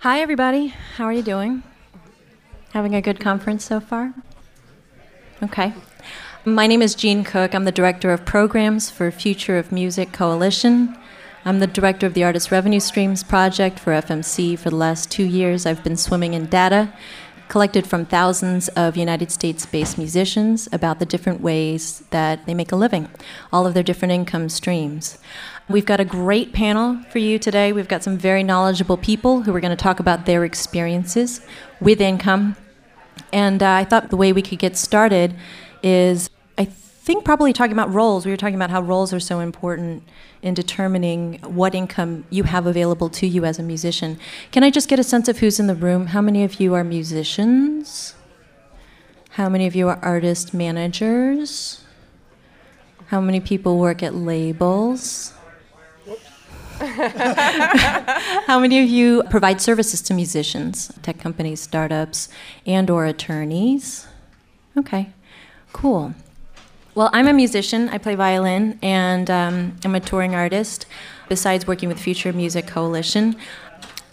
Hi, everybody. How are you doing? Having a good conference so far? Okay. My name is Jean Cook. I'm the Director of Programs for Future of Music Coalition. I'm the Director of the Artist Revenue Streams Project for FMC. For the last two years, I've been swimming in data collected from thousands of United States based musicians about the different ways that they make a living, all of their different income streams. We've got a great panel for you today. We've got some very knowledgeable people who are going to talk about their experiences with income. And uh, I thought the way we could get started is think probably talking about roles. We were talking about how roles are so important in determining what income you have available to you as a musician. Can I just get a sense of who's in the room? How many of you are musicians? How many of you are artist managers? How many people work at labels? How many of you provide services to musicians, tech companies, startups, and or attorneys? Okay, cool. Well, I'm a musician. I play violin, and um, I'm a touring artist. Besides working with Future Music Coalition,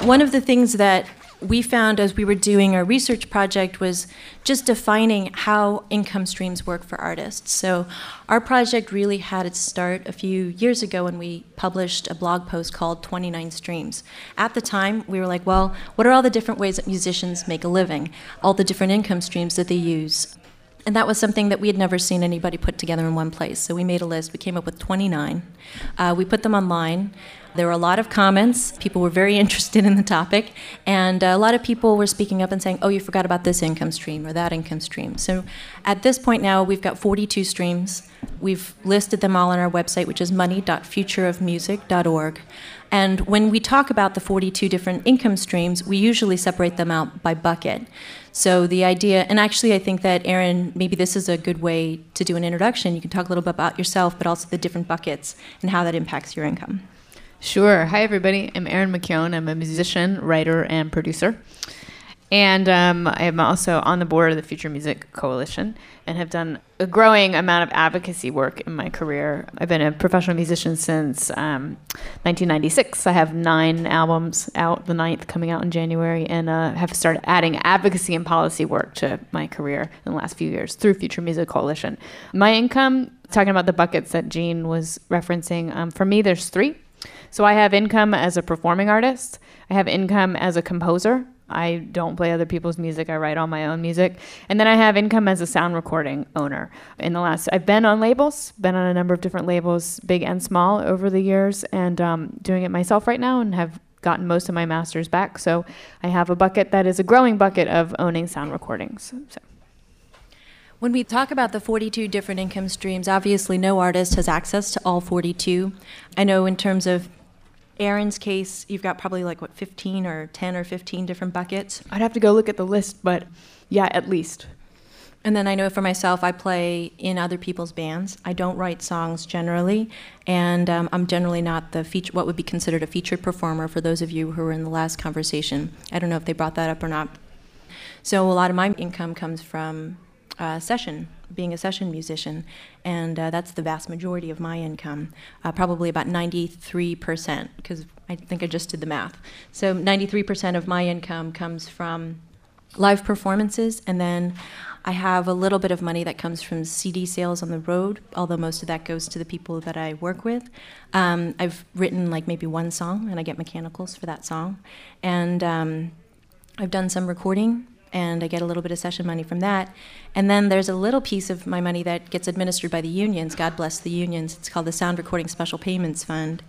one of the things that we found as we were doing our research project was just defining how income streams work for artists. So, our project really had its start a few years ago when we published a blog post called 29 Streams. At the time, we were like, well, what are all the different ways that musicians make a living? All the different income streams that they use. And that was something that we had never seen anybody put together in one place. So we made a list. We came up with 29. Uh, we put them online. There were a lot of comments. People were very interested in the topic. And a lot of people were speaking up and saying, oh, you forgot about this income stream or that income stream. So at this point now, we've got 42 streams. We've listed them all on our website, which is money.futureofmusic.org. And when we talk about the 42 different income streams, we usually separate them out by bucket. So the idea, and actually, I think that Erin, maybe this is a good way to do an introduction. You can talk a little bit about yourself, but also the different buckets and how that impacts your income. Sure. Hi, everybody. I'm Erin McKeown. I'm a musician, writer, and producer. And um, I am also on the board of the Future Music Coalition and have done a growing amount of advocacy work in my career. I've been a professional musician since um, 1996. I have nine albums out, the ninth coming out in January, and uh, have started adding advocacy and policy work to my career in the last few years through Future Music Coalition. My income, talking about the buckets that Jean was referencing, um, for me, there's three. So I have income as a performing artist. I have income as a composer. I don't play other people's music. I write all my own music. And then I have income as a sound recording owner. In the last, I've been on labels, been on a number of different labels, big and small, over the years, and um, doing it myself right now and have gotten most of my masters back. So I have a bucket that is a growing bucket of owning sound recordings. So. When we talk about the 42 different income streams, obviously no artist has access to all 42. I know in terms of Erin's case, you've got probably like what 15 or 10 or 15 different buckets. I'd have to go look at the list, but yeah, at least. And then I know for myself, I play in other people's bands. I don't write songs generally, and um, I'm generally not the feature, what would be considered a featured performer. For those of you who were in the last conversation, I don't know if they brought that up or not. So a lot of my income comes from uh, session, being a session musician, and uh, that's the vast majority of my income, uh, probably about 93%, because I think I just did the math. So 93% of my income comes from live performances, and then I have a little bit of money that comes from CD sales on the road, although most of that goes to the people that I work with. Um, I've written like maybe one song, and I get mechanicals for that song, and um, I've done some recording and I get a little bit of session money from that. And then there's a little piece of my money that gets administered by the unions. God bless the unions. It's called the Sound Recording Special Payments Fund.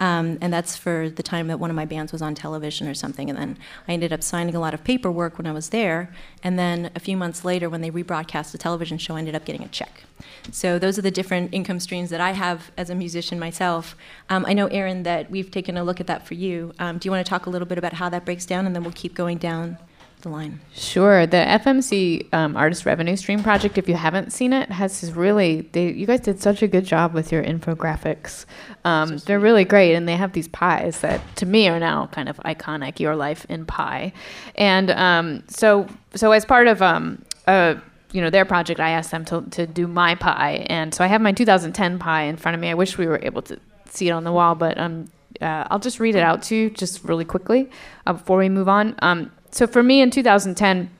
Um, and that's for the time that one of my bands was on television or something. And then I ended up signing a lot of paperwork when I was there. And then a few months later, when they rebroadcast the television show, I ended up getting a check. So those are the different income streams that I have as a musician myself. Um, I know, Erin, that we've taken a look at that for you. Um, do you want to talk a little bit about how that breaks down? And then we'll keep going down the line? Sure. The FMC um, Artist Revenue Stream project, if you haven't seen it, has really they you guys did such a good job with your infographics. Um, they're really great, and they have these pies that to me are now kind of iconic. Your life in pie, and um, so so as part of um, uh, you know their project, I asked them to to do my pie, and so I have my 2010 pie in front of me. I wish we were able to see it on the wall, but um, uh, I'll just read it out to you just really quickly uh, before we move on. Um, so for me in 2010,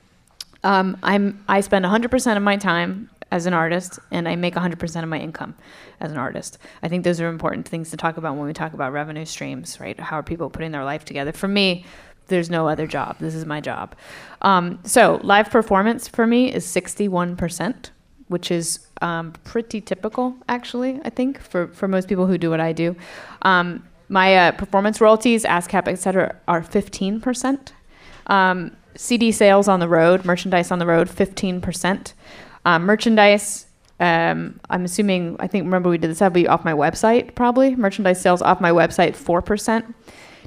um, I'm I spend 100% of my time as an artist and I make 100% of my income as an artist. I think those are important things to talk about when we talk about revenue streams, right? How are people putting their life together? For me, there's no other job. This is my job. Um, so live performance for me is 61%, which is um, pretty typical, actually, I think, for, for most people who do what I do. Um, my uh, performance royalties, ASCAP, et cetera, are 15%. Um, CD sales on the road, merchandise on the road, 15%. Um, merchandise, um, I'm assuming, I think, remember we did this, that'll be off my website probably. Merchandise sales off my website, 4%.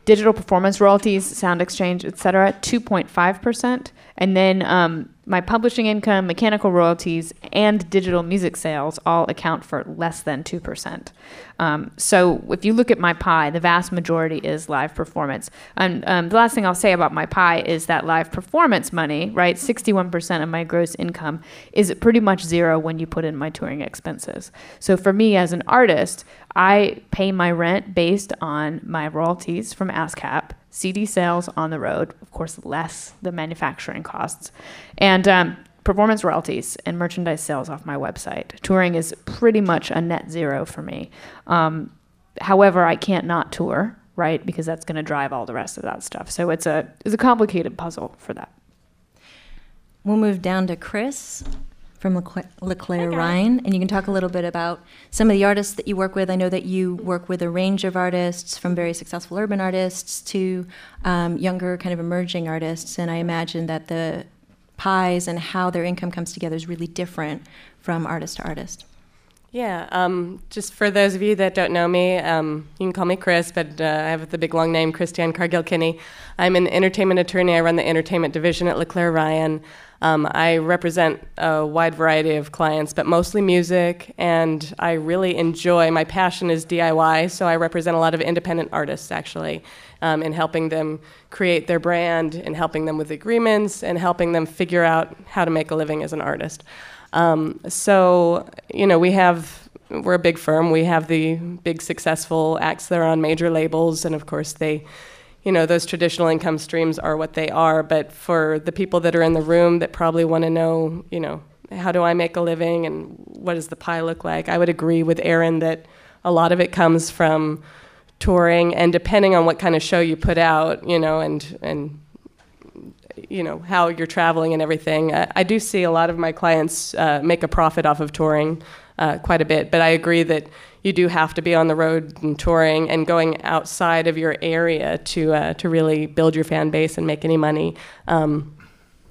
Digital performance royalties, sound exchange, et cetera, 2.5%. And then um, my publishing income, mechanical royalties, and digital music sales all account for less than 2%. Um, so if you look at my pie, the vast majority is live performance. And um, the last thing I'll say about my pie is that live performance money, right, 61% of my gross income is pretty much zero when you put in my touring expenses. So for me as an artist, I pay my rent based on my royalties from ASCAP CD sales on the road, of course, less the manufacturing costs, and um, performance royalties and merchandise sales off my website. Touring is pretty much a net zero for me. Um, however, I can't not tour, right? Because that's going to drive all the rest of that stuff. So it's a it's a complicated puzzle for that. We'll move down to Chris from LeClairRyan, and you can talk a little bit about some of the artists that you work with. I know that you work with a range of artists, from very successful urban artists to um, younger, kind of emerging artists, and I imagine that the pies and how their income comes together is really different from artist to artist. Yeah, um, just for those of you that don't know me, um, you can call me Chris, but uh, I have the big long name, Christiane Cargill Kinney. I'm an entertainment attorney. I run the entertainment division at LeClaire Ryan. Um, I represent a wide variety of clients, but mostly music, and I really enjoy. My passion is DIY, so I represent a lot of independent artists actually, um, in helping them create their brand, and helping them with agreements, and helping them figure out how to make a living as an artist. Um, so, you know, we have we're a big firm. We have the big successful acts that are on major labels, and of course they you know, those traditional income streams are what they are. But for the people that are in the room that probably want to know, you know, how do I make a living and what does the pie look like, I would agree with Erin that a lot of it comes from touring and depending on what kind of show you put out, you know, and and you know how you're traveling and everything. I, I do see a lot of my clients uh, make a profit off of touring uh, quite a bit, but I agree that you do have to be on the road and touring and going outside of your area to uh, to really build your fan base and make any money. Um,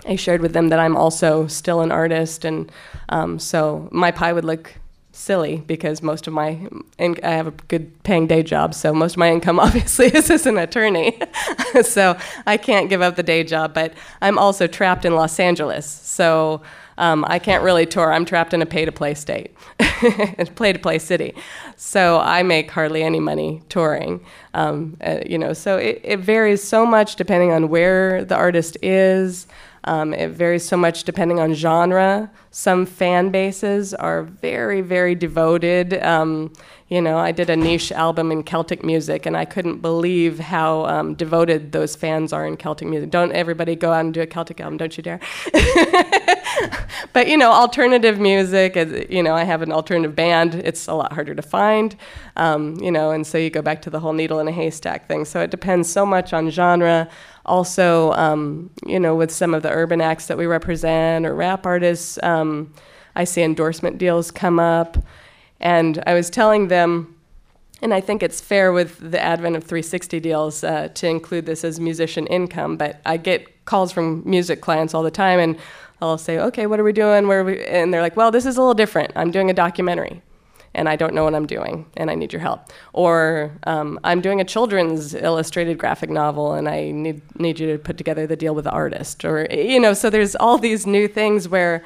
I shared with them that I'm also still an artist, and um, so my pie would look silly because most of my I have a good paying day job, so most of my income obviously is as an attorney. so I can't give up the day job, but I'm also trapped in Los Angeles, so um, I can't really tour. I'm trapped in a pay to play state, a pay to play city. So I make hardly any money touring. Um, uh, you know, so it, it varies so much depending on where the artist is. Um, it varies so much depending on genre. Some fan bases are very, very devoted. Um, you know, I did a niche album in Celtic music, and I couldn't believe how um, devoted those fans are in Celtic music. Don't everybody go out and do a Celtic album, don't you dare. but, you know, alternative music, you know, I have an alternative band. It's a lot harder to find, um, you know, and so you go back to the whole needle in a haystack thing. So it depends so much on genre also, um, you know, with some of the urban acts that we represent or rap artists, um, I see endorsement deals come up. And I was telling them, and I think it's fair with the advent of 360 deals uh, to include this as musician income, but I get calls from music clients all the time, and I'll say, okay, what are we doing? Where are we? And they're like, well, this is a little different. I'm doing a documentary and I don't know what I'm doing, and I need your help. Or um, I'm doing a children's illustrated graphic novel, and I need need you to put together the deal with the artist. Or you know, so there's all these new things where,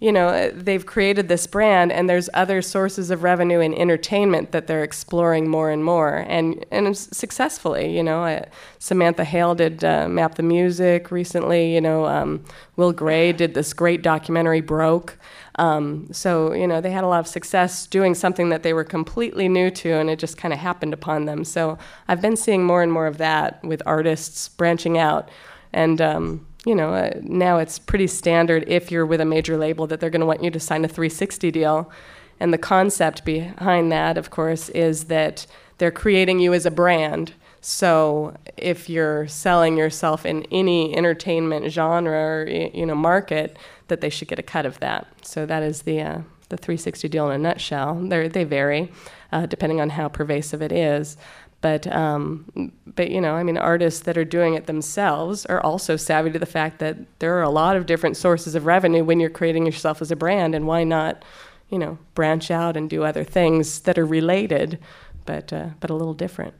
you know, they've created this brand, and there's other sources of revenue in entertainment that they're exploring more and more, and and successfully. You know, uh, Samantha Hale did uh, Map the Music recently. You know, um, Will Gray did this great documentary Broke. Um, so you know, they had a lot of success doing something that they were completely new to, and it just kind of happened upon them. So I've been seeing more and more of that with artists branching out, and um, you know, uh, now it's pretty standard if you're with a major label that they're going to want you to sign a 360 deal. And the concept behind that, of course, is that they're creating you as a brand. So if you're selling yourself in any entertainment genre or you know market, that they should get a cut of that. So that is the uh, the 360 deal in a nutshell. They they vary uh, depending on how pervasive it is. But um, but you know, I mean, artists that are doing it themselves are also savvy to the fact that there are a lot of different sources of revenue when you're creating yourself as a brand, and why not, you know, branch out and do other things that are related, but uh, but a little different.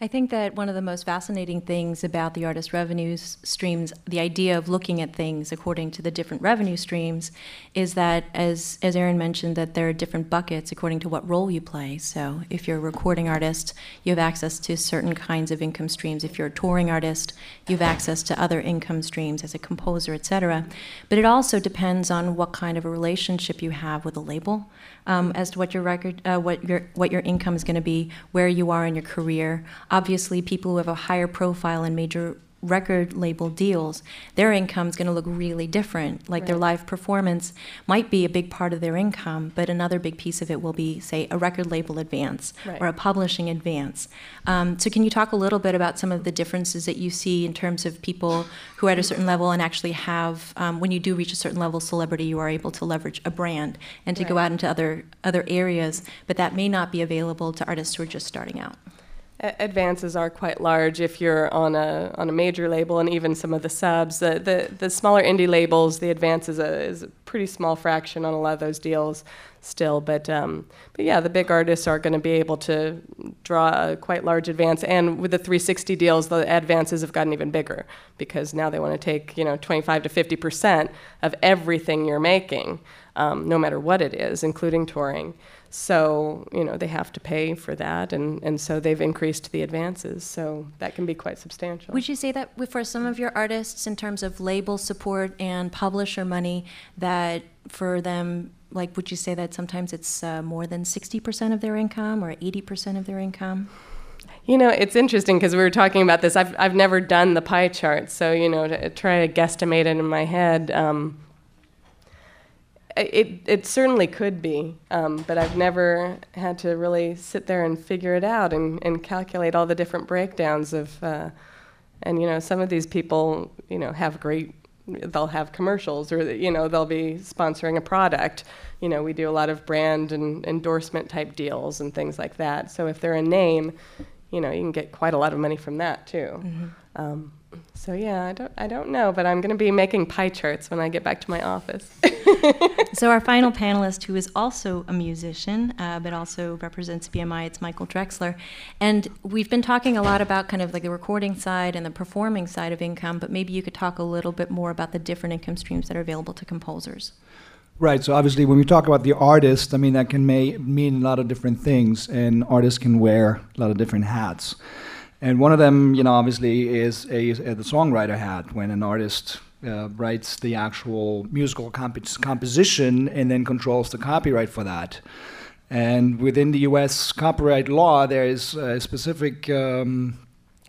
I think that one of the most fascinating things about the artist revenue streams, the idea of looking at things according to the different revenue streams, is that as as Erin mentioned, that there are different buckets according to what role you play. So if you're a recording artist, you have access to certain kinds of income streams. If you're a touring artist, you have access to other income streams as a composer, etc. But it also depends on what kind of a relationship you have with a label um, as to what your record, uh, what your what your income is going to be, where you are in your career. Obviously, people who have a higher profile and major record label deals, their income is going to look really different. Like right. their live performance might be a big part of their income, but another big piece of it will be, say, a record label advance right. or a publishing advance. Um, so, can you talk a little bit about some of the differences that you see in terms of people who are at a certain level and actually have, um, when you do reach a certain level of celebrity, you are able to leverage a brand and to right. go out into other other areas, but that may not be available to artists who are just starting out advances are quite large if you're on a on a major label and even some of the subs. The the, the smaller indie labels, the advance is a, is a pretty small fraction on a lot of those deals still. But um, but yeah, the big artists are going to be able to draw a quite large advance. And with the 360 deals, the advances have gotten even bigger because now they want to take you know 25 to 50 percent of everything you're making, um, no matter what it is, including touring. So, you know, they have to pay for that, and, and so they've increased the advances. So that can be quite substantial. Would you say that for some of your artists, in terms of label support and publisher money, that for them, like, would you say that sometimes it's uh, more than 60% of their income or 80% of their income? You know, it's interesting because we were talking about this. I've, I've never done the pie chart, so, you know, to try to guesstimate it in my head. Um, it, it certainly could be, um, but I've never had to really sit there and figure it out and, and calculate all the different breakdowns of, uh, and you know, some of these people, you know, have great, they'll have commercials or, you know, they'll be sponsoring a product. You know, we do a lot of brand and endorsement type deals and things like that. So if they're a name, you know, you can get quite a lot of money from that too. Mm-hmm. Um, so yeah, I don't I don't know, but I'm going to be making pie charts when I get back to my office. so our final panelist, who is also a musician uh, but also represents BMI, it's Michael Drexler, and we've been talking a lot about kind of like the recording side and the performing side of income, but maybe you could talk a little bit more about the different income streams that are available to composers. Right. So obviously, when we talk about the artist, I mean that can may, mean a lot of different things, and artists can wear a lot of different hats. And one of them, you know, obviously is a, a the songwriter hat when an artist uh, writes the actual musical comp- composition and then controls the copyright for that. And within the U.S. copyright law, there is a specific um,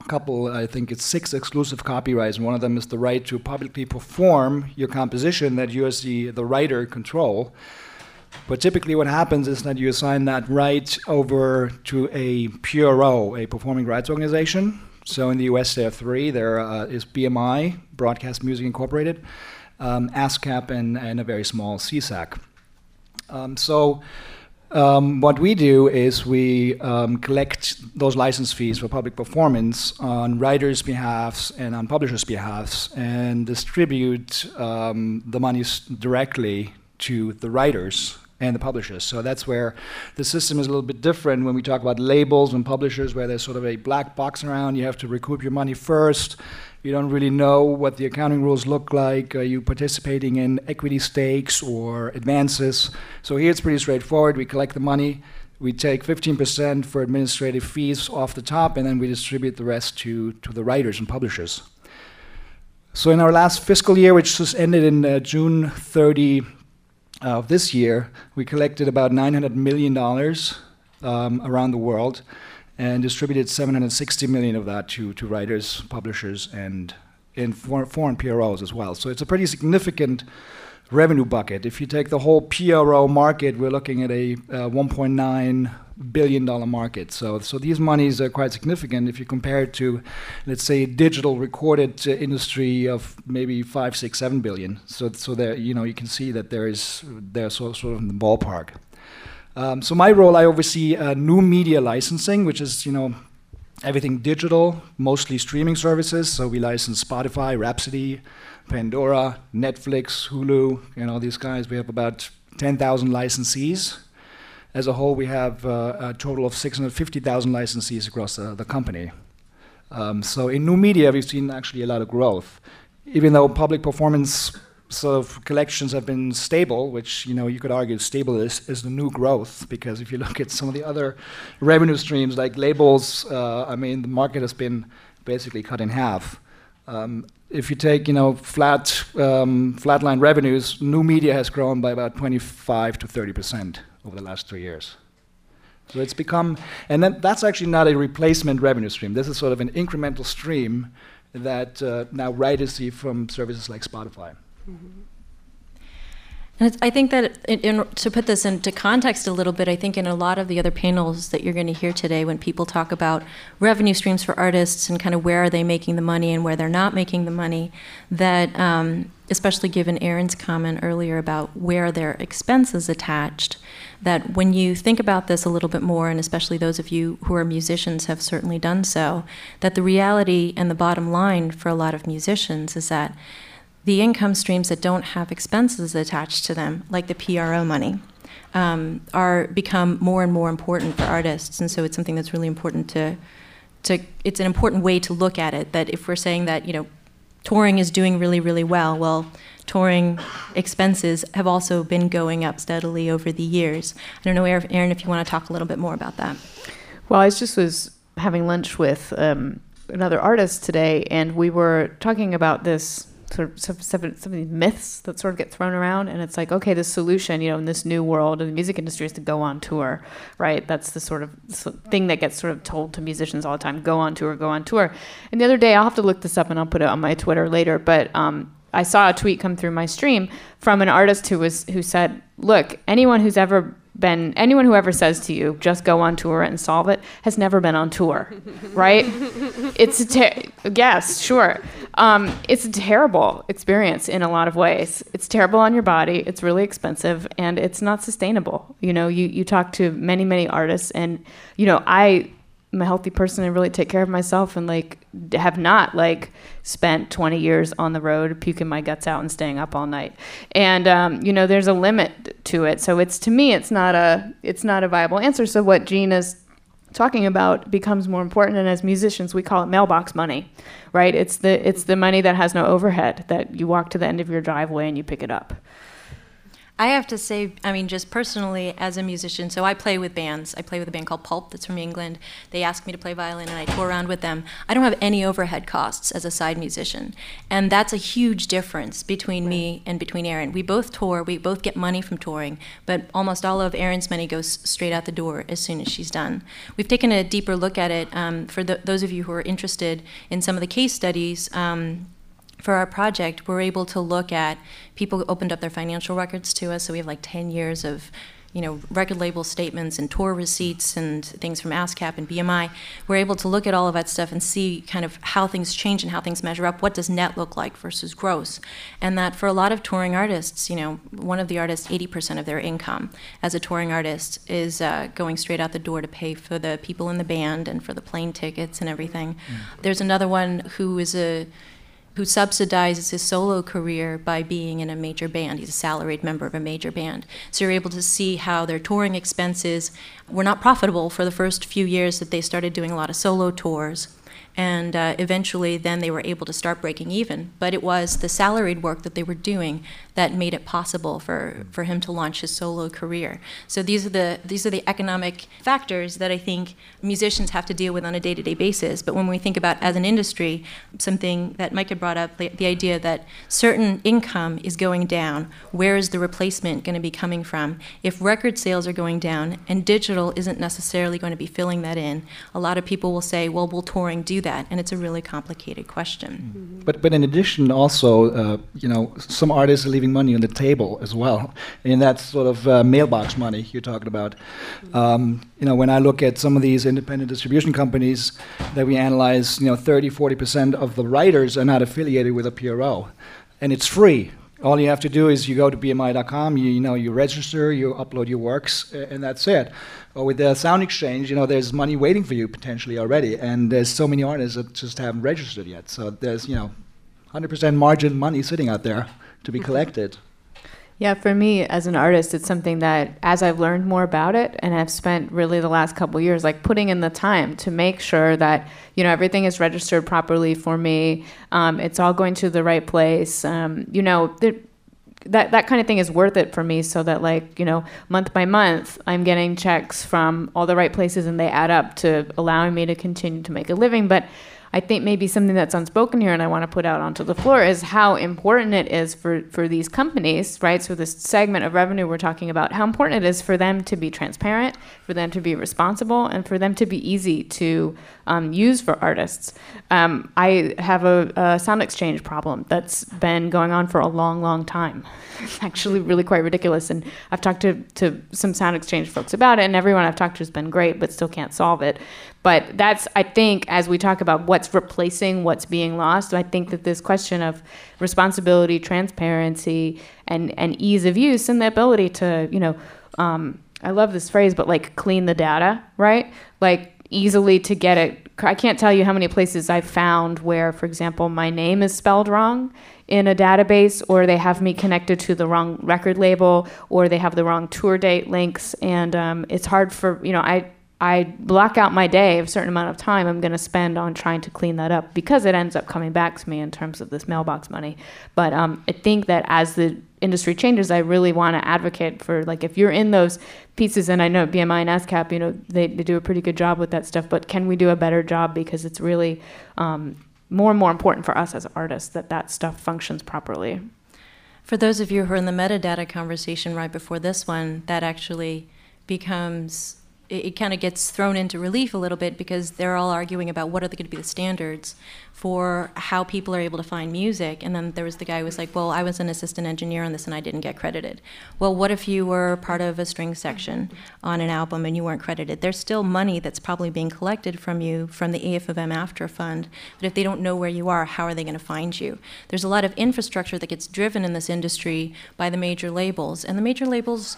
couple, I think it's six exclusive copyrights, and one of them is the right to publicly perform your composition that you as the, the writer control. But typically, what happens is that you assign that right over to a PRO, a performing rights organization. So in the US, there are three. There uh, is BMI, Broadcast Music Incorporated, um, ASCAP, and, and a very small SESAC. Um, so um, what we do is we um, collect those license fees for public performance on writers' behalfs and on publishers' behalfs, and distribute um, the monies directly to the writers and the publishers. So that's where the system is a little bit different when we talk about labels and publishers, where there's sort of a black box around. You have to recoup your money first, You don't really know what the accounting rules look like. Are you participating in equity stakes or advances? So here it's pretty straightforward. We collect the money, we take 15% for administrative fees off the top, and then we distribute the rest to, to the writers and publishers. So in our last fiscal year, which just ended in uh, June 30 of this year, we collected about $900 million um, around the world and distributed 760 million of that to, to writers, publishers, and in for, foreign PROs as well. So it's a pretty significant revenue bucket. If you take the whole PRO market, we're looking at a uh, 1.9 billion dollar market. So, so these monies are quite significant if you compare it to, let's say, digital recorded uh, industry of maybe five, six, seven billion. So, so there, you know, you can see that there is they're sort, sort of in the ballpark. Um, so my role, I oversee uh, new media licensing, which is you know everything digital, mostly streaming services. So we license Spotify, Rhapsody, Pandora, Netflix, Hulu, and all these guys. We have about 10,000 licensees. As a whole, we have uh, a total of 650,000 licensees across uh, the company. Um, so in new media, we've seen actually a lot of growth. Even though public performance sort of collections have been stable, which you know you could argue stable is, is the new growth because if you look at some of the other revenue streams like labels, uh, I mean the market has been basically cut in half. Um, if you take you know flat um, flatline revenues, new media has grown by about 25 to 30 percent over the last three years. So it's become, and then that's actually not a replacement revenue stream. This is sort of an incremental stream that uh, now writers see from services like Spotify. Mm-hmm. And I think that in, in, to put this into context a little bit, I think in a lot of the other panels that you're going to hear today, when people talk about revenue streams for artists and kind of where are they making the money and where they're not making the money, that um, especially given Erin's comment earlier about where their expenses attached, that when you think about this a little bit more, and especially those of you who are musicians have certainly done so, that the reality and the bottom line for a lot of musicians is that the income streams that don't have expenses attached to them, like the PRO money, um, are become more and more important for artists, and so it's something that's really important to, to. It's an important way to look at it. That if we're saying that you know, touring is doing really really well, well, touring expenses have also been going up steadily over the years. I don't know, Erin, if you want to talk a little bit more about that. Well, I just was having lunch with um, another artist today, and we were talking about this sort of some, of these myths that sort of get thrown around and it's like okay the solution you know in this new world in the music industry is to go on tour right? That's the sort of thing that gets sort of told to musicians all the time go on tour go on tour. And the other day i'll have to look this up and i'll put it on my twitter later but um, i saw a tweet come through my stream from an artist who was who said look anyone who's ever been anyone who ever says to you just go on tour and solve it has never been on tour right? It's a ter- yes sure. Um, it's a terrible experience in a lot of ways. It's terrible on your body it's really expensive and it's not sustainable. You know you, you talk to many many artists and you know i I'm a healthy person and really take care of myself and like have not like spent 20 years on the road puking my guts out and staying up all night. And um, you know there's a limit to it. So it's to me it's not a it's not a viable answer. So what Jean is talking about becomes more important. And as musicians we call it mailbox money right? It's the it's the money that has no overhead that you walk to the end of your driveway and you pick it up I have to say, I mean, just personally as a musician, so I play with bands. I play with a band called Pulp that's from England. They ask me to play violin and I tour around with them. I don't have any overhead costs as a side musician. And that's a huge difference between right. me and between Erin. We both tour, we both get money from touring, but almost all of Erin's money goes straight out the door as soon as she's done. We've taken a deeper look at it um, for the, those of you who are interested in some of the case studies. Um, for our project, we're able to look at people opened up their financial records to us. So we have like 10 years of you know, record label statements and tour receipts and things from ASCAP and BMI, we're able to look at all of that stuff and see kind of how things change and how things measure up. What does net look like versus gross? And that for a lot of touring artists, you know, one of the artists, 80% of their income as a touring artist is uh, going straight out the door to pay for the people in the band and for the plane tickets and everything. Mm. There's another one who is a who subsidizes his solo career by being in a major band. He's a salaried member of a major band. So you're able to see how their touring expenses were not profitable for the first few years that they started doing a lot of solo tours. and uh, eventually then they were able to start breaking even. But it was the salaried work that they were doing that made it possible for, for him to launch his solo career. So these are the these are the economic factors that I think musicians have to deal with on a day-to-day basis. But when we think about as an industry, something that Mike had brought up, the, the idea that certain income is going down, where is the replacement going to be coming from? If record sales are going down and digital isn't necessarily going to be filling that in, a lot of people will say, well, will touring do that? And it's a really complicated question. Mm-hmm. But but in addition, also, uh, you know, some artists are leaving money on the table as well, and that's sort of uh, mailbox money you're talking about. Um, you know, when I look at some of these independent distribution companies that we analyze, you know, 30, 40 percent of the writers are not affiliated with a PRO, and it's free. All you have to do is you go to BMI.com, you, you know, you register, you upload your works, and that's it. Or with the Sound Exchange, you know, there's money waiting for you potentially already, and there's so many artists that just haven't registered yet. So there's, you know, 100% margin money sitting out there to be collected. Yeah, for me as an artist, it's something that as I've learned more about it and I've spent really the last couple years like putting in the time to make sure that you know everything is registered properly for me. Um, it's all going to the right place. Um, you know, that that kind of thing is worth it for me so that like you know month by month i'm getting checks from all the right places and they add up to allowing me to continue to make a living but I think maybe something that's unspoken here and I want to put out onto the floor is how important it is for, for these companies, right? So, this segment of revenue we're talking about, how important it is for them to be transparent, for them to be responsible, and for them to be easy to um, use for artists. Um, I have a, a sound exchange problem that's been going on for a long, long time. It's actually really quite ridiculous. And I've talked to, to some sound exchange folks about it, and everyone I've talked to has been great, but still can't solve it. But that's, I think, as we talk about what's replacing what's being lost, I think that this question of responsibility, transparency, and, and ease of use, and the ability to, you know, um, I love this phrase, but like clean the data, right? Like easily to get it. I can't tell you how many places I've found where, for example, my name is spelled wrong in a database, or they have me connected to the wrong record label, or they have the wrong tour date links, and um, it's hard for you know I I block out my day, of a certain amount of time I'm going to spend on trying to clean that up because it ends up coming back to me in terms of this mailbox money. But um, I think that as the industry changes, I really want to advocate for like if you're in those pieces, and I know BMI and ASCAP, you know, they, they do a pretty good job with that stuff. But can we do a better job because it's really um, more and more important for us as artists that that stuff functions properly. For those of you who are in the metadata conversation right before this one, that actually becomes it, it kind of gets thrown into relief a little bit because they're all arguing about what are going to be the standards for how people are able to find music. And then there was the guy who was like, well, I was an assistant engineer on this and I didn't get credited. Well, what if you were part of a string section on an album and you weren't credited? There's still money that's probably being collected from you from the AF of M AFTRA Fund. But if they don't know where you are, how are they going to find you? There's a lot of infrastructure that gets driven in this industry by the major labels. And the major labels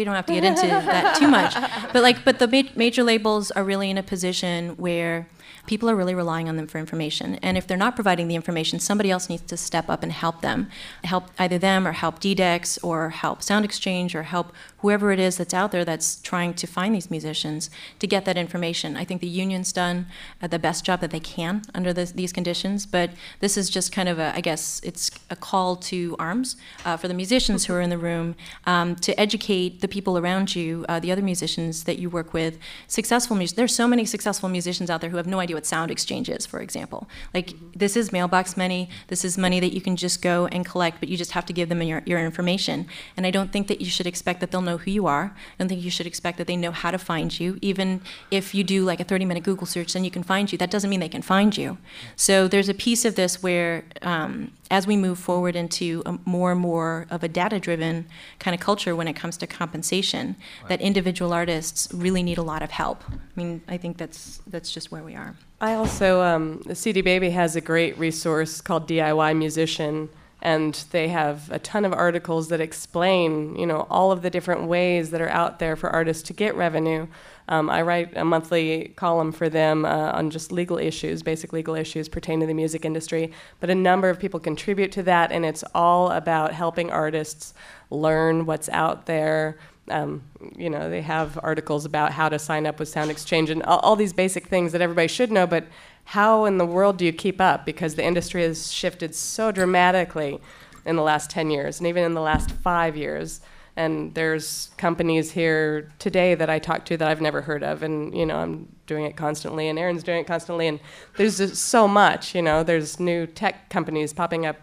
we don't have to get into that too much. But like, but the ma- major labels are really in a position where people are really relying on them for information. And if they're not providing the information, somebody else needs to step up and help them, help either them or help DDEX or help Sound Exchange or help whoever it is that's out there that's trying to find these musicians to get that information. I think the union's done uh, the best job that they can under this, these conditions, but this is just kind of a, I guess, it's a call to arms uh, for the musicians who are in the room um, to educate the people around you, uh, the other musicians that you work with, successful. There's so many successful musicians out there who have no idea what Sound Exchange is, for example. Like, mm-hmm. this is mailbox money. This is money that you can just go and collect, but you just have to give them your, your information. And I don't think that you should expect that they'll know who you are. I don't think you should expect that they know how to find you. Even if you do like a 30 minute Google search, then you can find you. That doesn't mean they can find you. So there's a piece of this where, um, as we move forward into a more and more of a data driven kind of culture when it comes to compensation, right. that individual artists really need a lot of help. I mean, I think that's, that's just where we are. I also, um, CD Baby has a great resource called DIY Musician and they have a ton of articles that explain you know all of the different ways that are out there for artists to get revenue. Um, i write a monthly column for them uh, on just legal issues basic legal issues pertaining to the music industry. But a number of people contribute to that and it's all about helping artists learn what's out there Um, you know, they have articles about how to sign up with Sound Exchange and all, all these basic things that everybody should know, but how in the world do you keep up? Because the industry has shifted so dramatically in the last 10 years and even in the last five years. And there's companies here today that I talk to that I've never heard of, and you know I'm doing it constantly, and Erin's doing it constantly, and there's just so much. You know, there's new tech companies popping up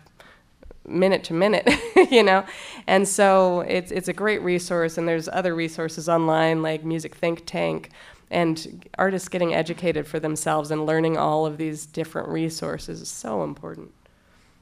minute to minute, you know, and so it's it's a great resource, and there's other resources online like Music Think Tank, and artists getting educated for themselves and learning all of these different resources is so important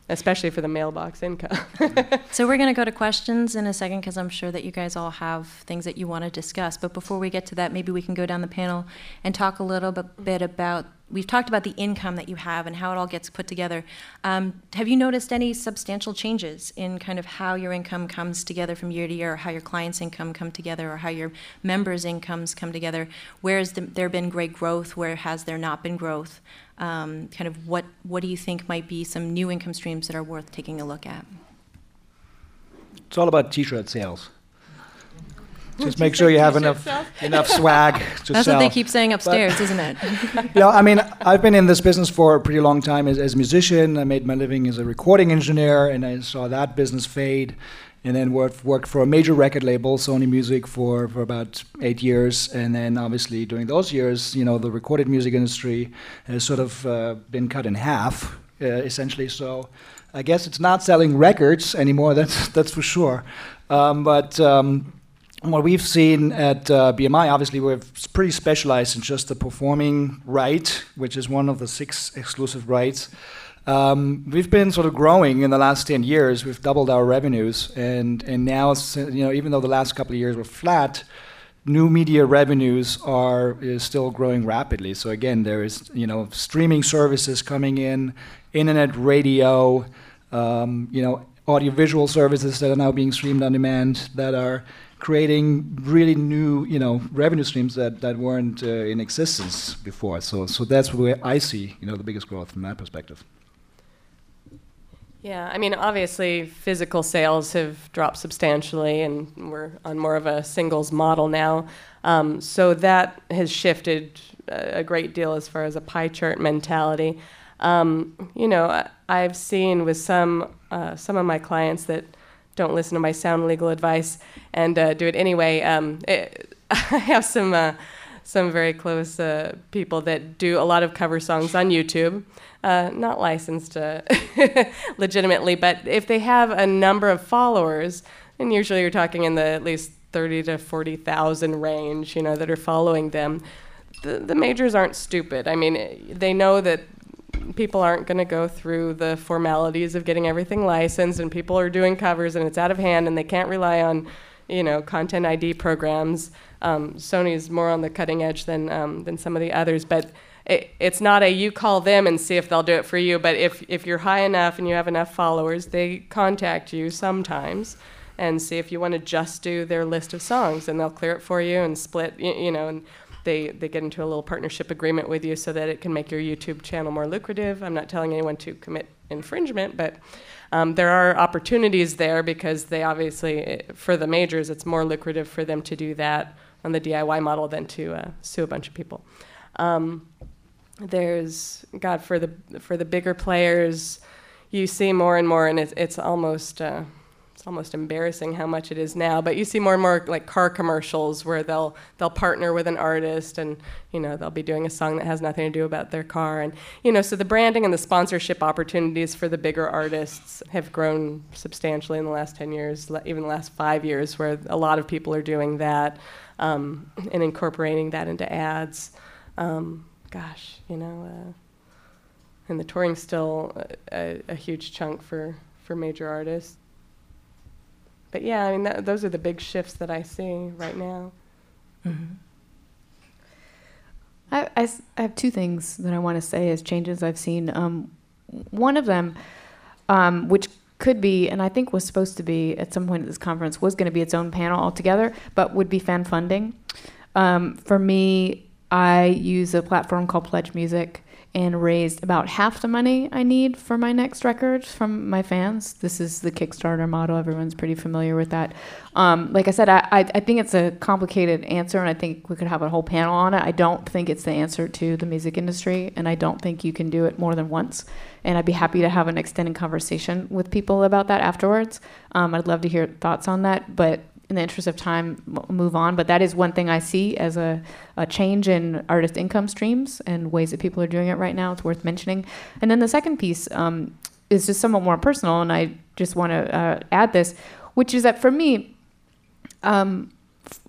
especially for the mailbox income. so we're going to go to questions in a second because I'm sure that you guys all have things that you want to discuss. But before we get to that, maybe we can go down the panel and talk a little bit about. We've talked about the income that you have and how it all gets put together. Um, have you noticed any substantial changes in kind of how your income comes together from year to year, or how your clients' income come together, or how your members' incomes come together? Where has there been great growth? Where has there not been growth? um, kind of what, what do you think might be some new income streams that are worth taking a look at? It's all about t-shirt sales. Just make sure you have enough enough swag to That's sell. what they keep saying upstairs, but, isn't it? you know, I mean, I've been in this business for a pretty long time as, as a musician. I made my living as a recording engineer, and I saw that business fade and then worked, worked for a major record label, Sony Music, for, for about eight years. And then obviously during those years, you know, the recorded music industry has sort of uh, been cut in half, uh, essentially. So I guess it's not selling records anymore, that's, that's for sure. Um, but um, what we've seen at uh, BMI, obviously, we're pretty specialized in just the performing right, which is one of the six exclusive rights. Um, we've been sort of growing in the last 10 years. We've doubled our revenues, and and now you know even though the last couple of years were flat, new media revenues are is still growing rapidly. So again, there is you know streaming services coming in, internet radio, um, you know audiovisual services that are now being streamed on demand that are creating really new you know revenue streams that, that weren't uh, in existence before. So so that's where I see you know the biggest growth from that perspective. Yeah, I mean, obviously, physical sales have dropped substantially, and we're on more of a singles model now. Um, so that has shifted a great deal as far as a pie chart mentality. Um, you know, I've seen with some uh, some of my clients that don't listen to my sound legal advice and uh, do it anyway. Um, it, I have some uh, some very close uh, people that do a lot of cover songs on YouTube uh, not licensed uh, legitimately, but if they have a number of followers, and usually you're talking in the at least 30 to 40,000 range, you know, that are following them, the, the majors aren't stupid. I mean, they know that people aren't going to go through the formalities of getting everything licensed, and people are doing covers, and it's out of hand, and they can't rely on, you know, content ID programs. Um, Sony's more on the cutting edge than um, than some of the others, but it, it's not a you call them and see if they'll do it for you, but if, if you're high enough and you have enough followers, they contact you sometimes and see if you want to just do their list of songs and they'll clear it for you and split, you, you know, and they, they get into a little partnership agreement with you so that it can make your YouTube channel more lucrative. I'm not telling anyone to commit infringement, but um, there are opportunities there because they obviously, for the majors, it's more lucrative for them to do that on the DIY model than to uh, sue a bunch of people. Um, there's God for the for the bigger players, you see more and more, and it's it's almost uh, it's almost embarrassing how much it is now. But you see more and more like car commercials where they'll they'll partner with an artist, and you know they'll be doing a song that has nothing to do about their car, and you know so the branding and the sponsorship opportunities for the bigger artists have grown substantially in the last ten years, even the last five years, where a lot of people are doing that um, and incorporating that into ads. Um, gosh, you know, uh, and the touring's still a, a, a, huge chunk for, for major artists. But yeah, I mean, that, those are the big shifts that I see right now. Mm-hmm. I, I, I, have two things that I want to say as changes I've seen. Um, one of them, um, which could be, and I think was supposed to be at some point at this conference, was going to be its own panel altogether, but would be fan funding. Um, for me, I use a platform called Pledge Music and raised about half the money I need for my next record from my fans. This is the Kickstarter model. Everyone's pretty familiar with that. Um, like I said, I, I, I think it's a complicated answer, and I think we could have a whole panel on it. I don't think it's the answer to the music industry, and I don't think you can do it more than once. And I'd be happy to have an extended conversation with people about that afterwards. Um, I'd love to hear thoughts on that, but in the interest of time, move on. But that is one thing I see as a, a change in artist income streams and ways that people are doing it right now. It's worth mentioning. And then the second piece um, is just somewhat more personal, and I just want to uh, add this, which is that for me, um,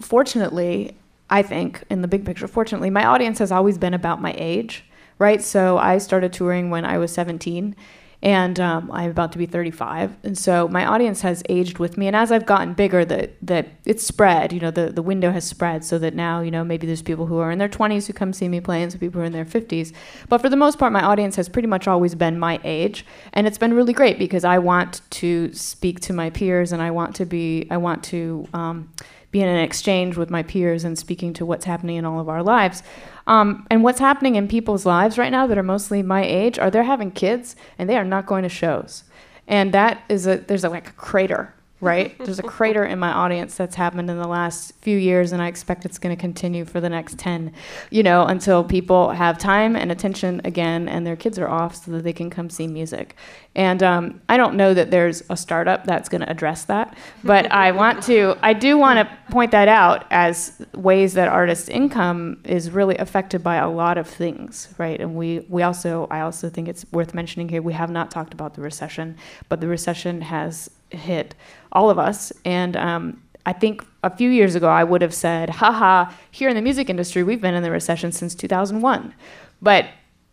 fortunately, I think in the big picture, fortunately, my audience has always been about my age, right? So I started touring when I was 17 and um, I'm about to be 35, and so my audience has aged with me. And as I've gotten bigger, that that it's spread. You know, the the window has spread so that now you know maybe there's people who are in their 20s who come see me play, and some people who are in their 50s. But for the most part, my audience has pretty much always been my age, and it's been really great because I want to speak to my peers, and I want to be I want to. Um, be in an exchange with my peers and speaking to what's happening in all of our lives. Um, and what's happening in people's lives right now that are mostly my age are they're having kids and they are not going to shows. And that is a there's a, like a crater right? There's a crater in my audience that's happened in the last few years, and I expect it's going to continue for the next 10, you know, until people have time and attention again and their kids are off so that they can come see music. And um, I don't know that there's a startup that's going to address that, but I want to, I do want to point that out as ways that artists' income is really affected by a lot of things, right? And we, we also, I also think it's worth mentioning here, we have not talked about the recession, but the recession has hit all of us. And um, I think a few years ago, I would have said, haha, here in the music industry, we've been in the recession since 2001. But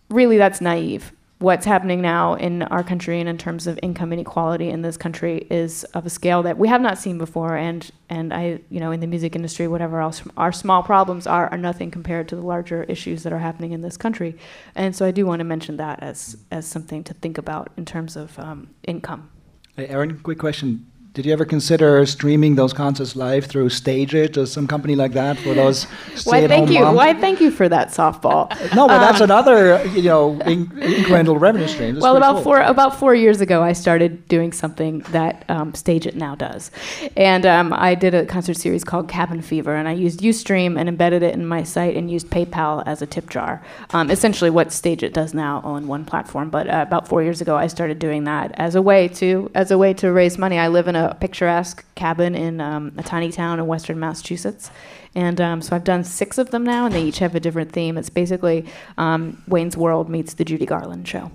really, that's naive. What's happening now in our country and in terms of income inequality in this country is of a scale that we have not seen before. And, and I, you know, in the music industry, whatever else, our small problems are, are nothing compared to the larger issues that are happening in this country. And so I do want to mention that as, as something to think about in terms of um, income. Hey, Erin, quick question. Did you ever consider streaming those concerts live through StageIt or some company like that for those Why, thank you. Moms? Why, thank you for that softball. no, but um, that's another, you know, in, incremental revenue stream. That's well, about cool. four about four years ago, I started doing something that um, StageIt now does, and um, I did a concert series called Cabin Fever, and I used UStream and embedded it in my site and used PayPal as a tip jar. Um, essentially, what StageIt does now on one platform. But uh, about four years ago, I started doing that as a way to as a way to raise money. I live in a a picturesque cabin in um, a tiny town in western Massachusetts. And um, so I've done six of them now, and they each have a different theme. It's basically um, Wayne's World meets the Judy Garland show.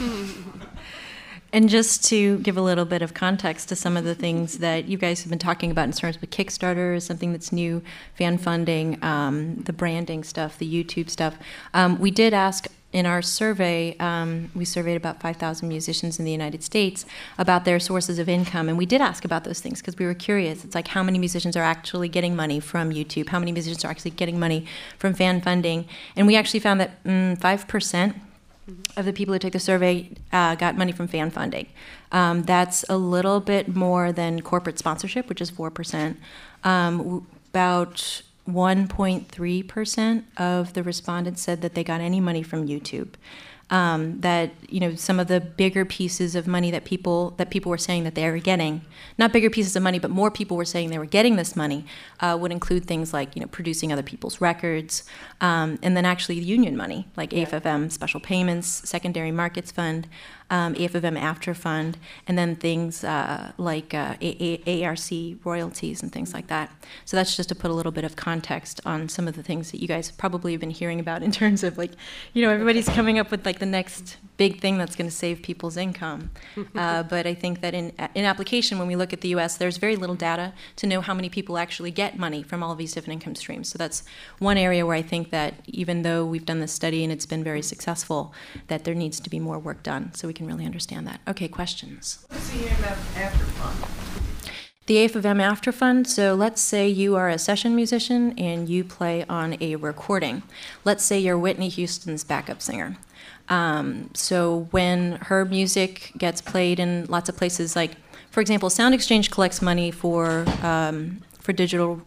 And just to give a little bit of context to some of the things that you guys have been talking about in terms of Kickstarter, something that's new, fan funding, um, the branding stuff, the YouTube stuff, um, we did ask in our survey, um, we surveyed about 5,000 musicians in the United States about their sources of income. And we did ask about those things because we were curious. It's like how many musicians are actually getting money from YouTube? How many musicians are actually getting money from fan funding? And we actually found that mm, 5% of the people who took the survey uh, got money from fan funding. Um, that's a little bit more than corporate sponsorship, which is 4%. Um, about 1.3% of the respondents said that they got any money from YouTube. Um, that you know some of the bigger pieces of money that people that people were saying that they were getting, not bigger pieces of money, but more people were saying they were getting this money, uh, would include things like you know producing other people's records, um, and then actually union money like yeah. AFFM special payments, secondary markets fund, um, AFFM AFTRA Fund, and then things uh, like uh, A- A- ARC royalties and things like that. So that's just to put a little bit of context on some of the things that you guys probably have been hearing about in terms of like, you know, everybody's coming up with like the next big thing that's going to save people's income. Uh, but I think that in, in application, when we look at the US, there's very little data to know how many people actually get money from all of these different income streams. So that's one area where I think that even though we've done this study and it's been very successful, that there needs to be more work done so we can really understand that. Okay, questions? The AFFM of M AFTRA Fund, so let's say you are a session musician and you play on a recording. Let's say you're Whitney Houston's backup singer. Um, so when her music gets played in lots of places, like, for example, Sound Exchange collects money for, um, for digital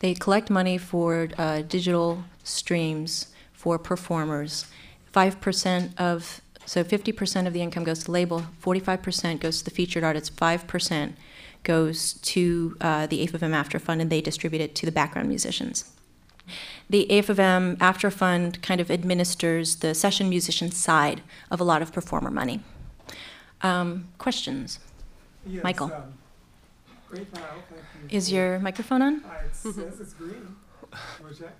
They collect money for uh, digital streams for performers. 5% of, so 50% of the income goes to label, 45% goes to the featured artist, 5% goes to uh, the AIF of M AFTRA Fund, and they distribute it to the background musicians. The AIF of M AFTRA Fund kind of administers the session musician side of a lot of performer money. Um, questions? Yes, Michael. um, Great file, thank you. Is your microphone on? Uh, It says it's green. Check?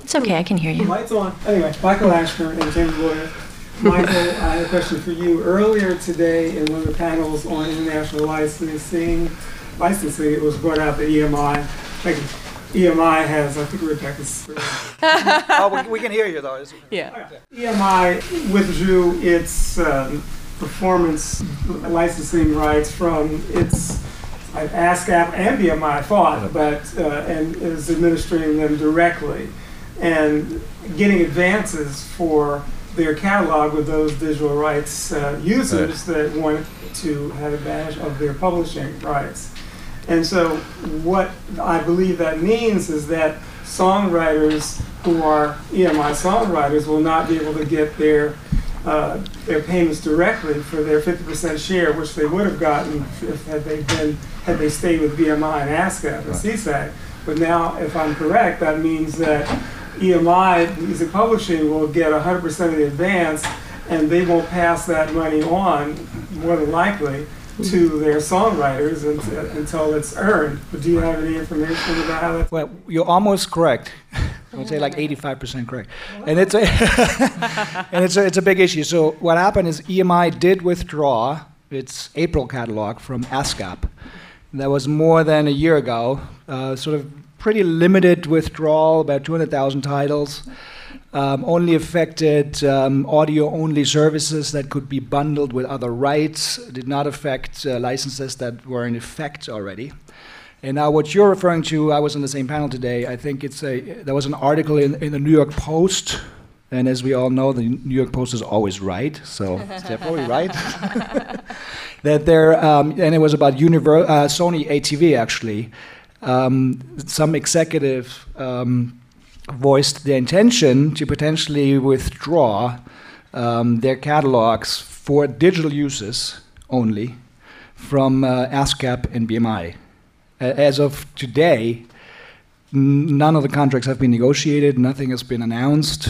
It's okay, I can hear The you. light's on. Anyway, Michael Ashburn, entertainment lawyer. Michael, I have a question for you. Earlier today, in one of the panels on international licensing, licensing, it was brought out that EMI, like, EMI has, I think Rebecca's. oh, we, we can hear you though. It's- Yeah. EMI withdrew its um, performance licensing rights from its uh, ASCAP and BMI, I thought, but, uh, and is administering them directly and getting advances for their catalog with those digital rights uh, users that want to have advantage of their publishing rights. And so what I believe that means is that songwriters who are EMI songwriters will not be able to get their uh, their payments directly for their 50% share, which they would have gotten if had they been had they stayed with BMI and ASCAP and SESAC. But now, if I'm correct, that means that EMI Music Publishing will get 100% of the advance, and they won't pass that money on, more than likely, to their songwriters until, until it's earned. But do you have any information about how that? Well, you're almost correct. I would say like 85% correct. And it's a and it's a, it's a big issue. So what happened is EMI did withdraw its April catalog from ASCAP. That was more than a year ago. Uh, sort of pretty limited withdrawal, about 200,000 titles. Um, only affected um, audio-only services that could be bundled with other rights. Did not affect uh, licenses that were in effect already. And now, what you're referring to, I was on the same panel today. I think it's a there was an article in, in the New York Post, and as we all know, the New York Post is always right, so they're probably right. that there, um, and it was about Univer- uh, Sony ATV actually. Um, some executive um, voiced their intention to potentially withdraw um, their catalogs for digital uses only from uh, ASCAP and BMI. As of today, none of the contracts have been negotiated, nothing has been announced.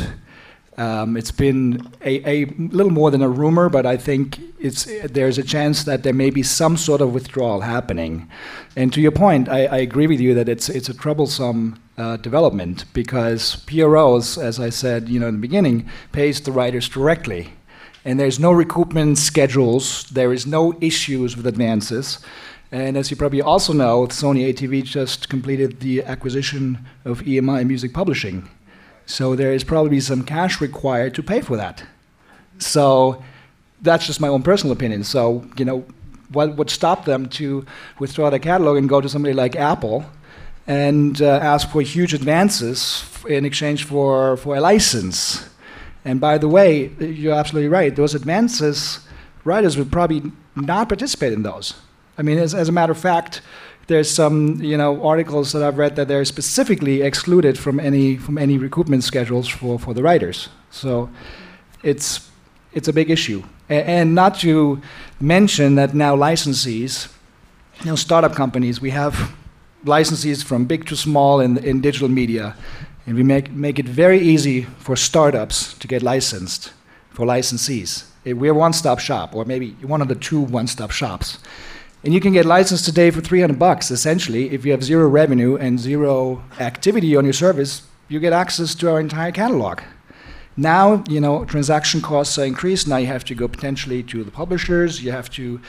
Um, it's been a, a little more than a rumor, but I think there's a chance that there may be some sort of withdrawal happening. And to your point, I, I agree with you that it's, it's a troublesome uh, development because PROs, as I said you know, in the beginning, pays the writers directly. And there's no recoupment schedules, there is no issues with advances. And as you probably also know, Sony ATV just completed the acquisition of EMI Music Publishing. So there is probably some cash required to pay for that. So that's just my own personal opinion. So, you know, what would stop them to withdraw their catalog and go to somebody like Apple and uh, ask for huge advances in exchange for, for a license? And by the way, you're absolutely right. Those advances, writers would probably not participate in those. I mean, as, as a matter of fact, there's some you know articles that I've read that they're specifically excluded from any from any recoupment schedules for, for the writers. So it's it's a big issue, a- and not to mention that now licensees, you know, startup companies, we have licensees from big to small in in digital media, and we make make it very easy for startups to get licensed for licensees. We're one-stop shop, or maybe one of the two one-stop shops. And you can get licensed today for 300 bucks, essentially. If you have zero revenue and zero activity on your service, you get access to our entire catalog. Now, you know, transaction costs are increased. Now you have to go potentially to the publishers. You have to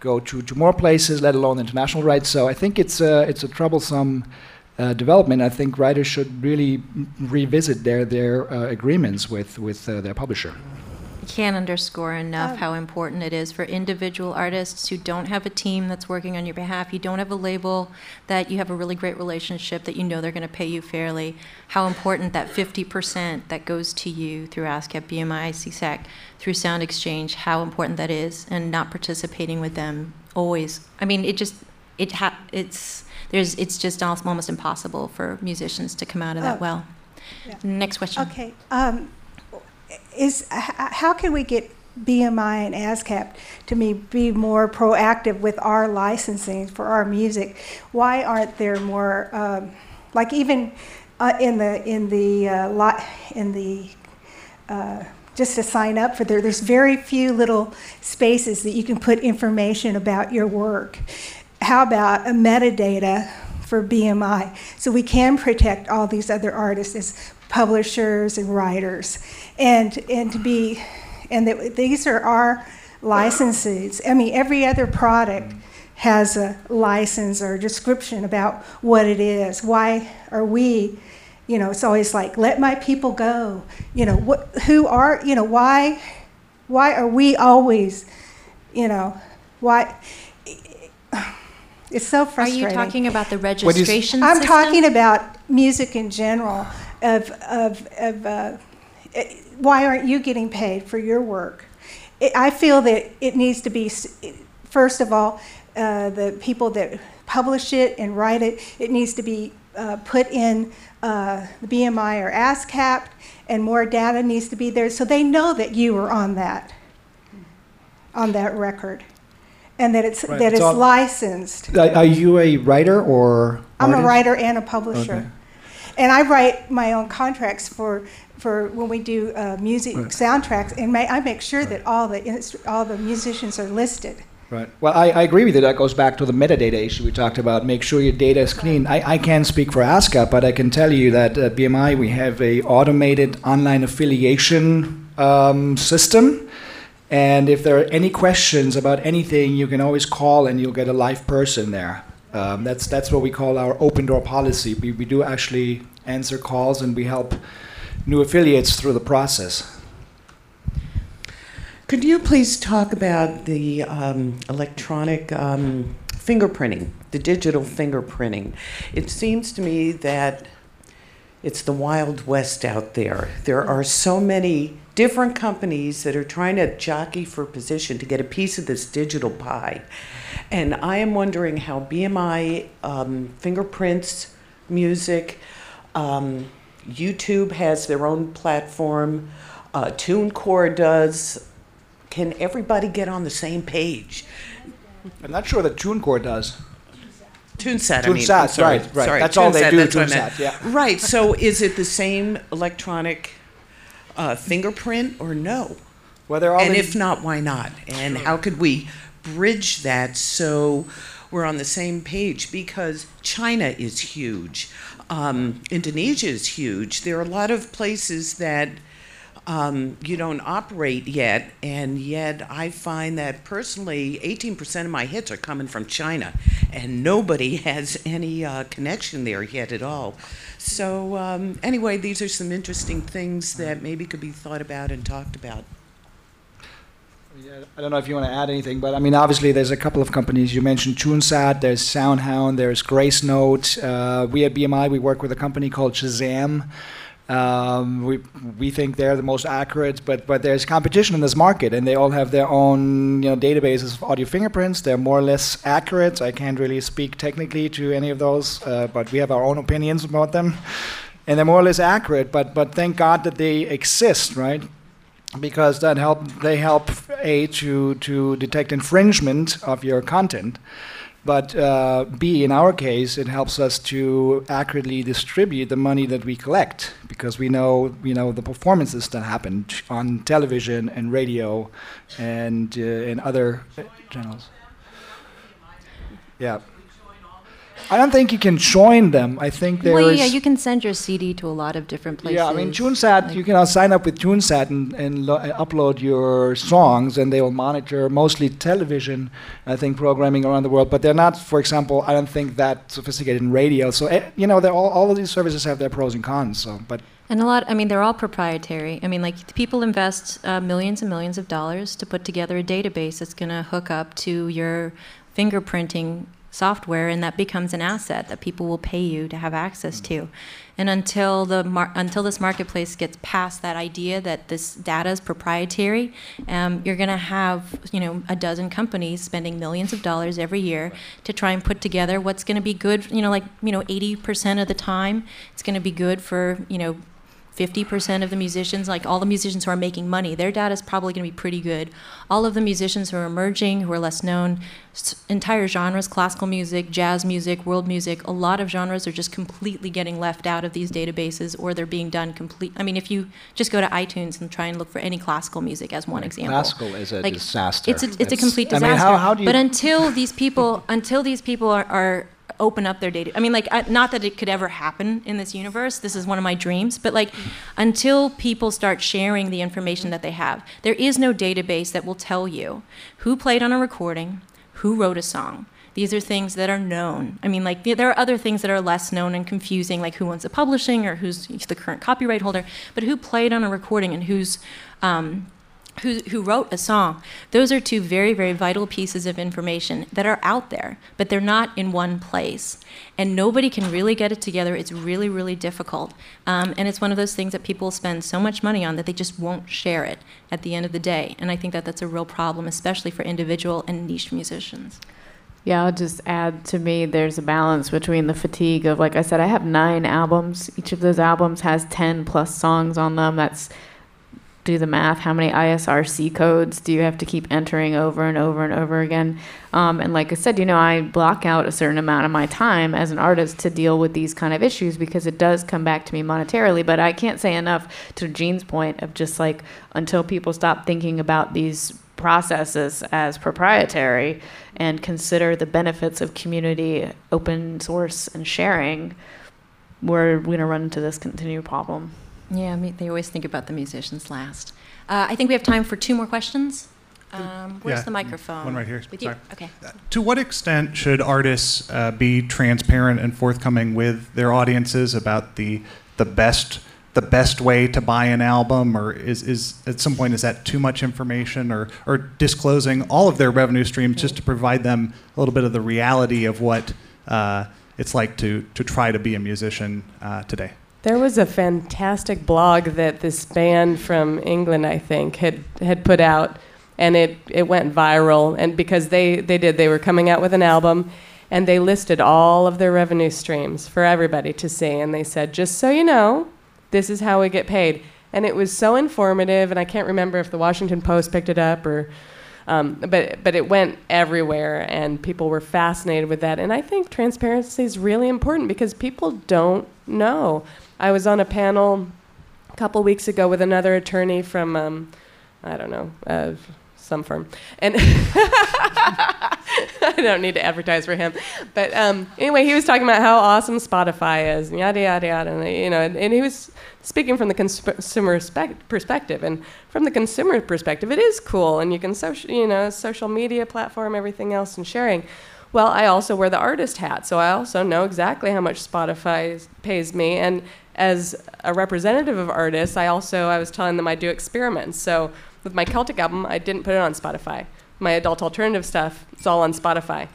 go to, to more places, let alone international rights. So I think it's a, it's a troublesome uh, development. I think writers should really revisit their, their uh, agreements with, with uh, their publisher. Can't underscore enough how important it is for individual artists who don't have a team that's working on your behalf. You don't have a label that you have a really great relationship that you know they're going to pay you fairly. How important that 50% that goes to you through ASCAP, BMI, SESAC, through Sound Exchange, how important that is, and not participating with them always. I mean, it just, it ha- it's, there's it's just al- almost impossible for musicians to come out of that Oh. well. Yeah. Next question. Okay, um, is, how can we get BMI and ASCAP to be more proactive with our licensing for our music? Why aren't there more, um, like even uh, in the, in the, uh, li- in the, uh, just to sign up for there, there's very few little spaces that you can put information about your work. How about a metadata for BMI so we can protect all these other artists as publishers and writers, and and to be, and that these are our licenses. I mean, every other product has a license or description about what it is. Why are we? You know, it's always like, let my people go. You know, what? Who are? You know, why? Why are we always? You know, why? It's so frustrating. Are you talking about the What is- registration I'm system? talking about music in general. Of of of uh, why aren't you getting paid for your work? It, I feel that it needs to be first of all uh, the people that publish it and write it. It needs to be uh, put in uh, the BMI or ASCAP, and more data needs to be there so they know that you were on that on that record, and that it's Right, that it's it's all- licensed. Are you a writer or? I'm a writer and a publisher. Okay. And I write my own contracts for, for when we do uh, music Right. soundtracks, and ma- I make sure that all the, all the musicians are listed. Right. Well, I, I agree with you. That goes back to the metadata issue we talked about. Make sure your data is clean. I, I can't speak for ASCAP, but I can tell you that at BMI we have a automated online affiliation um, system. And if there are any questions about anything, you can always call and you'll get a live person there. Um, that's, that's what we call our open door policy. We, we do actually answer calls and we help new affiliates through the process. Could you please talk about the um, electronic um, fingerprinting, the digital fingerprinting? It seems to me that it's the Wild West out there. There are so many different companies that are trying to jockey for position to get a piece of this digital pie. And I am wondering how BMI um, fingerprints music, um, YouTube has their own platform, uh, TuneCore does. Can everybody get on the same page? I'm not sure that TuneCore does. TuneSat, I mean. TuneSat, sorry, right, right. sorry, That's all they do, that's what I TuneSat, yeah. Right, so is it the same electronic uh, fingerprint or no? Well, they're all And in- if not, why not? And how could we bridge that so we're on the same page? Because China is huge, um, Indonesia is huge. There are a lot of places that um, you don't operate yet, and yet I find that personally, 18% of my hits are coming from China, and nobody has any uh, connection there yet at all. So, um, anyway, these are some interesting things that maybe could be thought about and talked about. I don't know if you want to add anything, but I mean, obviously, there's a couple of companies. You mentioned TuneSat, there's SoundHound, there's Gracenote. Uh, we at BMI, we work with a company called Shazam. Um, we we think they're the most accurate, but but there's competition in this market, and they all have their own you know databases of audio fingerprints. They're more or less accurate. I can't really speak technically to any of those, uh, but we have our own opinions about them, and they're more or less accurate. But but thank God that they exist, right? Because that help they help a to to detect infringement of your content but uh, b in our case it helps us to accurately distribute the money that we collect because we know you know the performances that happened on television and radio and uh, other channels. Yeah I don't think you can join them. I think there is. Well, yeah, you can send your CD to a lot of different places. Yeah, I mean, TuneSat, you can uh, sign up with TuneSat and, and lo- uh, upload your songs, and they will monitor mostly television, I think, programming around the world. But they're not, for example, I don't think that sophisticated in radio. So, eh, you know, all, all of these services have their pros and cons. So, but And a lot, I mean, they're all proprietary. I mean, like, people invest uh, millions and millions of dollars to put together a database that's going to hook up to your fingerprinting software, and that becomes an asset that people will pay you to have access to. And until the until this marketplace gets past that idea that this data is proprietary, um, you're going to have you know a dozen companies spending millions of dollars every year to try and put together what's going to be good. You know, like you know, 80% of the time, it's going to be good for you know 50% of the musicians, like all the musicians who are making money, their data is probably going to be pretty good. All of the musicians who are emerging, who are less known, s- entire genres, classical music, jazz music, world music, a lot of genres are just completely getting left out of these databases or they're being done complete. I mean, if you just go to iTunes and try and look for any classical music as one example. Classical is a Like, disaster. It's a, it's a complete I disaster. mean, how, how do you? But until these people, until these people are, are open up their data, I mean, like, uh, not that it could ever happen in this universe. This is one of my dreams. But like, until people start sharing the information that they have, there is no database that will tell you who played on a recording, who wrote a song. These are things that are known. I mean, like, there are other things that are less known and confusing, like who owns the publishing or who's the current copyright holder. But who played on a recording and who's um, who, who wrote a song. Those are two very, very vital pieces of information that are out there, but they're not in one place. And nobody can really get it together. It's really, really difficult. Um, and it's one of those things that people spend so much money on that they just won't share it at the end of the day. And I think that that's a real problem, especially for individual and niche musicians. Yeah, I'll just add to me there's a balance between the fatigue of, like I said, I have nine albums. Each of those albums has 10 plus songs on them. That's do the math. How many ISRC codes do you have to keep entering over and over and over again? Um, and like I said, you know, I block out a certain amount of my time as an artist to deal with these kind of issues because it does come back to me monetarily. But I can't say enough to Jean's point of just like until people stop thinking about these processes as proprietary and consider the benefits of community, open source, and sharing, we're going to run into this continued problem. Yeah, I mean, they always think about the musicians last. Uh, I think we have time for two more questions. Um, where's Yeah, the microphone? one right here. With you? Sorry. Okay. To what extent should artists uh, be transparent and forthcoming with their audiences about the the best the best way to buy an album, or is, is at some point is that too much information, or or disclosing all of their revenue streams just to provide them a little bit of the reality of what uh, it's like to to try to be a musician uh, today? There was a fantastic blog that this band from England, I think, had had put out, and it, it went viral. And because they, they did, they were coming out with an album, and they listed all of their revenue streams for everybody to see. And they said, just so you know, this is how we get paid. And it was so informative, and I can't remember if the Washington Post picked it up or. Um, but but it went everywhere, and people were fascinated with that. And I think transparency is really important because people don't know. I was on a panel a couple weeks ago with another attorney from um, I don't know uh, some firm, and I don't need to advertise for him. But um, anyway, he was talking about how awesome Spotify is, and yada yada yada, and, you know, and, and he was speaking from the consumer spec- perspective, and from the consumer perspective, it is cool, and you can social, you know, social media platform, everything else, and sharing. Well, I also wear the artist hat, so I also know exactly how much Spotify pays me, and as a representative of artists, I also I was telling them I do experiments. So with my Celtic album, I didn't put it on Spotify. My adult alternative stuff, it's all on Spotify.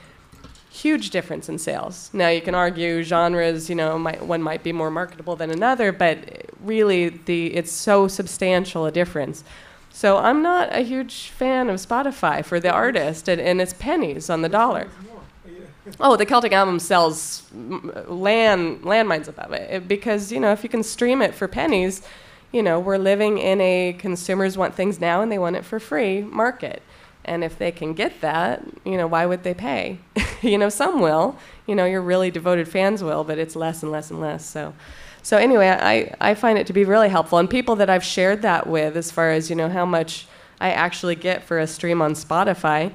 Huge difference in sales. Now you can argue genres, you know, might, one might be more marketable than another, but really the it's so substantial a difference. So I'm not a huge fan of Spotify for the artist, and, and it's pennies on the dollar. Oh, the Celtic album sells land landmines above it It- because you know if you can stream it for pennies, you know we're living in a consumers want things now and they want it for free market, and if they can get that, you know why would they pay? you know some will, you know your really devoted fans will, but it's less and less and less. So, so anyway, I I find it to be really helpful, and people that I've shared that with, as far as you know how much I actually get for a stream on Spotify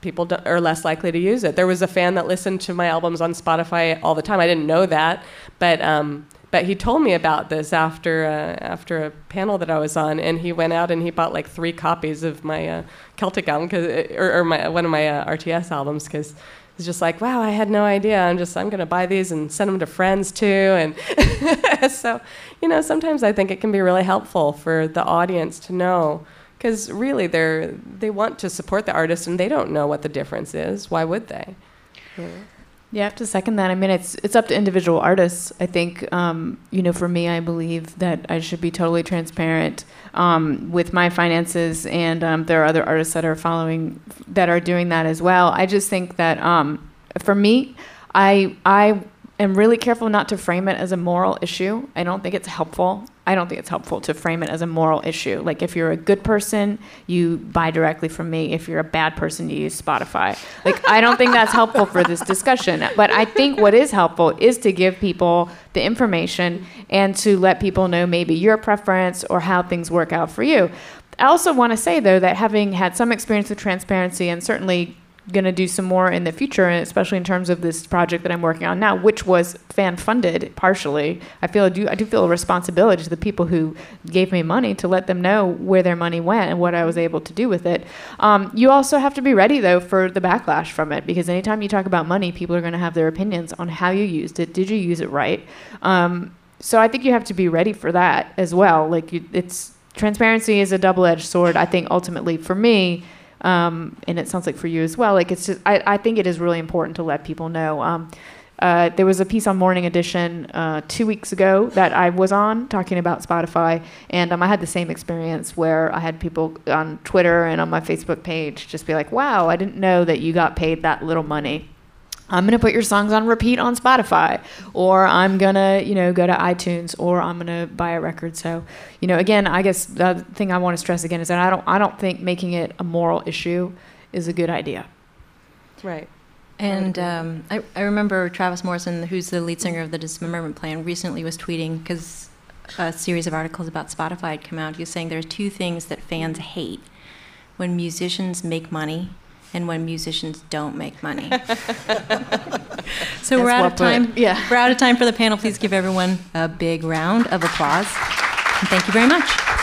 people do- are less likely to use it. There was a fan that listened to my albums on Spotify all the time. I didn't know that, but um, but he told me about this after uh, after a panel that I was on, and he went out and he bought like three copies of my uh, Celtic album, 'cause, uh, or, or my one of my uh, RTS albums, because. It's just like, wow, I had no idea. I'm just, I'm going to buy these and send them to friends too. And so, you know, sometimes I think it can be really helpful for the audience to know because really they're they want to support the artist and they don't know what the difference is why would they Yeah, I have to second that. I mean, it's it's up to individual artists. I think, um, you know, for me, I believe that I should be totally transparent um, with my finances, and um, there are other artists that are following that are doing that as well. I just think that um, for me, I I am really careful not to frame it as a moral issue. I don't think it's helpful. I don't think it's helpful to frame it as a moral issue. Like if you're a good person, you buy directly from me. If you're a bad person, you use Spotify. Like I don't think that's helpful for this discussion. But I think what is helpful is to give people the information and to let people know maybe your preference or how things work out for you. I also want to say though that having had some experience with transparency and certainly going to do some more in the future, and especially in terms of this project that I'm working on now, which was fan funded partially. I feel I do I do feel a responsibility to the people who gave me money to let them know where their money went and what I was able to do with it. Um, you also have to be ready though for the backlash from it because anytime you talk about money, people are going to have their opinions on how you used it. Did you use it right? Um, so I think you have to be ready for that as well. Like you, it's transparency is a double-edged sword. I think ultimately for me um, and it sounds like for you as well. Like it's just, I, I think it is really important to let people know. Um, uh, there was a piece on Morning Edition uh, two weeks ago that I was on talking about Spotify, and um, I had the same experience where I had people on Twitter and on my Facebook page just be like, "Wow, I didn't know that you got paid that little money." I'm going to put your songs on repeat on Spotify, or I'm going to, you know, go to iTunes, or I'm going to buy a record. So, you know, again, I guess the thing I want to stress again is that I don't, I don't think making it a moral issue is a good idea. Right. And um, I, I remember Travis Morrison, who's the lead singer of the Dismemberment Plan, recently was tweeting because a series of articles about Spotify had come out. He was saying there are two things that fans hate when musicians make money and when musicians don't make money. so we're out of time. put. Yeah. We're out of time for the panel. Please give everyone a big round of applause. And thank you very much.